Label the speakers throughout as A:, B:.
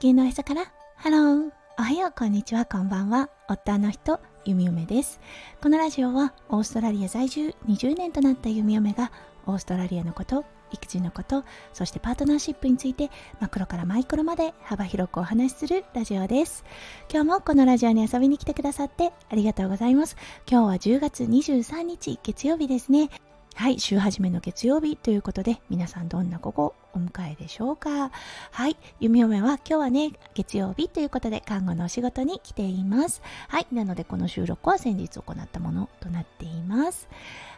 A: 地球のへそから。ハローおはようこんにちは。こんばんは。夫の人弓嫁です。このラジオはオーストラリア在住20年となった弓嫁がオーストラリアのこと育児のことそしてパートナーシップについてマクロからマイクロまで幅広くお話しするラジオです。今日もこのラジオに遊びに来てくださってありがとうございます。今日は10月23日月曜日ですね。はい、週始めの月曜日ということで、皆さんどんな午後お迎えでしょうか？はい、弓嫁は今日はね、月曜日ということで、看護のお仕事に来ています。はい、なのでこの収録は先日行ったものとなっています。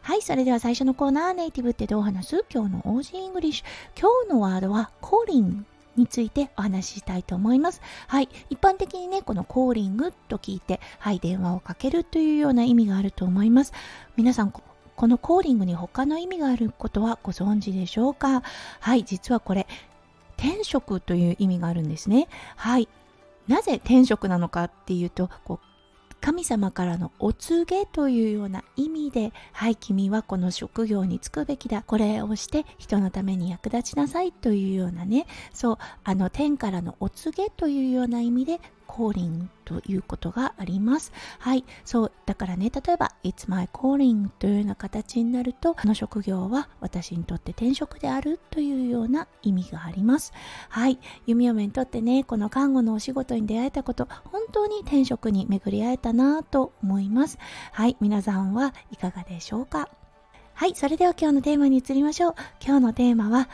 A: はい、それでは最初のコーナー、ネイティブってどう話す？今日の Aussie English。今日のワードは、 calling についてお話ししたいと思います。はい。一般的にね、この calling と聞いて、はい、電話をかけるというような意味があると思います。皆さん、この calling に他の意味があることはご存知でしょうか？はい実はこれ天職という意味があるんですね。はい。なぜ天職なのかっていうとこう神様からのお告げというような意味で、はい、君はこの職業に就くべきだ。これをして人のために役立ちなさいというようなね、そう、あの天からのお告げというような意味で降臨ということがあります。はい。そう。だからね、例えば、It's my calling というような形になると、この職業は私にとって転職であるというような意味があります。はい。弓嫁にとってね、この看護のお仕事に出会えたこと、本当に転職に巡り会えたなと思います。はい。皆さんはいかがでしょうか？はい。それでは今日のテーマに移りましょう。今日のテーマは、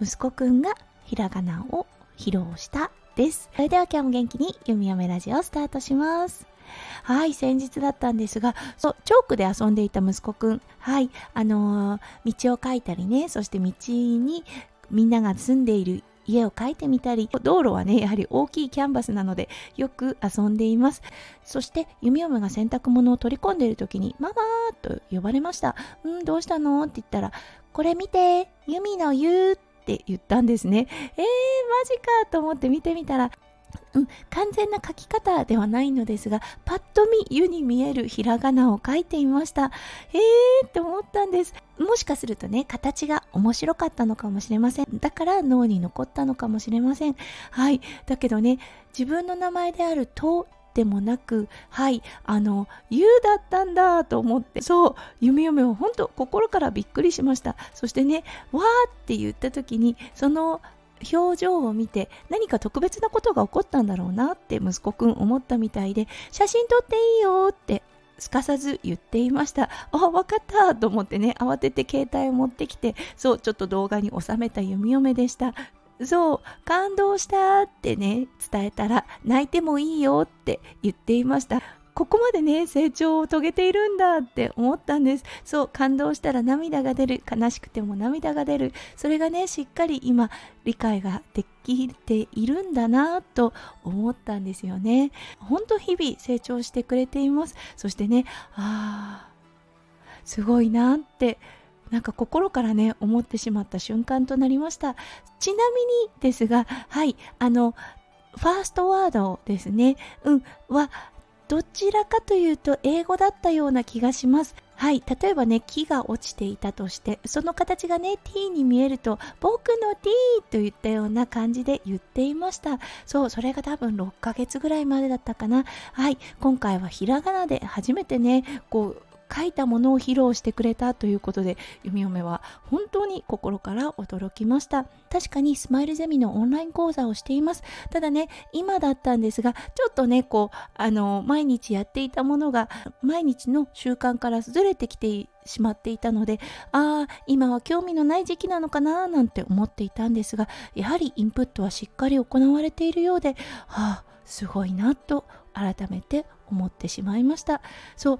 A: 息子くんがひらがなを披露したです。それでは今日も元気に弓嫁ラジオスタートします。はい、先日だったんですが、そう、チョークで遊んでいた息子くん、はい、あのー、道を描いたりね、そして道にみんなが住んでいる家を描いてみたり、道路はね、やはり大きいキャンバスなので、よく遊んでいます。そして、弓嫁が洗濯物を取り込んでいる時に、ママーと呼ばれました。うん、どうしたの？って言ったら、これ見て、弓の言うって言ったんですね。えー、マジかと思って見てみたら、うん、完全な書き方ではないのですが、パッと見、湯に見えるひらがなを書いていました。えーって思ったんです。もしかするとね、形が面白かったのかもしれません。だから脳に残ったのかもしれません。はい。だけどね、自分の名前であるとでもなく、はい、あの、ゆうだったんだと思って、そう、夢嫁を本当心からびっくりしました。そしてね、わーって言った時に、その表情を見て何か特別なことが起こったんだろうなって息子くん思ったみたいで、写真撮っていいよってすかさず言っていました。あ、わかったと思ってね、慌てて携帯を持ってきて、そう、ちょっと動画に収めた弓嫁でした。そう、感動したってね、伝えたら、泣いてもいいよって言っていました。ここまでね、成長を遂げているんだって思ったんです。そう、感動したら涙が出る。悲しくても涙が出る。それがね、しっかり今、理解ができているんだなと思ったんですよね。ほんと日々成長してくれています。そしてね、ああ、すごいなってなんか心からね思ってしまった瞬間となりましたちなみにですがはいあのファーストワードですねうんはどちらかというと英語だったような気がしますはい。例えばね、木が落ちていたとして、その形がね、t に見えると、僕の t といったような感じで言っていました。そう、それが多分6ヶ月ぐらいまでだったかな。はい。今回はひらがなで初めてね、こう、書いたものを披露してくれたということで弓嫁は本当に心から驚きました。確かにスマイルゼミのオンライン講座をしています。ただね今だったんですがちょっとねこうあの毎日やっていたものが毎日の習慣からずれてきてしまっていたのでああ今は興味のない時期なのかななんて思っていたんですがやはりインプットはしっかり行われているようではあすごいなと改めて思ってしまいました。そう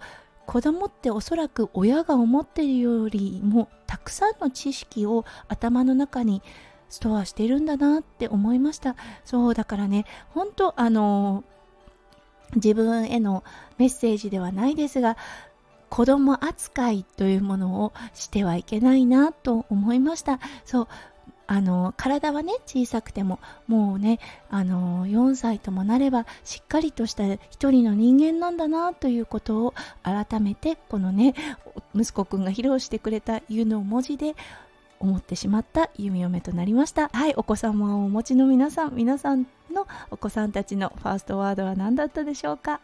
A: 子供っておそらく親が思ってるよりもたくさんの知識を頭の中にストアしてるんだなって思いました。そうだからね本当あの自分へのメッセージではないですが子供扱いというものをしてはいけないなと思いました。そうあの体はね小さくてももうねあの4歳ともなればしっかりとした一人の人間なんだなということを改めてこのね息子くんが披露してくれた「湯」の文字で思ってしまった弓嫁となりました。はいお子様をお持ちの皆さん皆さんのお子さんたちのファーストワードは何だったでしょうか。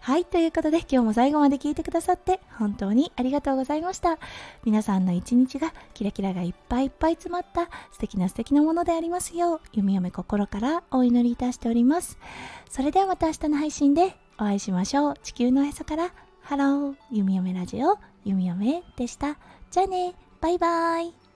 A: はいということで今日も最後まで聞いてくださって本当にありがとうございました。皆さんの一日がキラキラがいっぱいいっぱい詰まった素敵な素敵なものでありますよう弓嫁心からお祈りいたしております。それではまた明日の配信でお会いしましょう。地球のへそからハロー弓嫁ラジオ弓嫁でした。じゃあねバイバイ。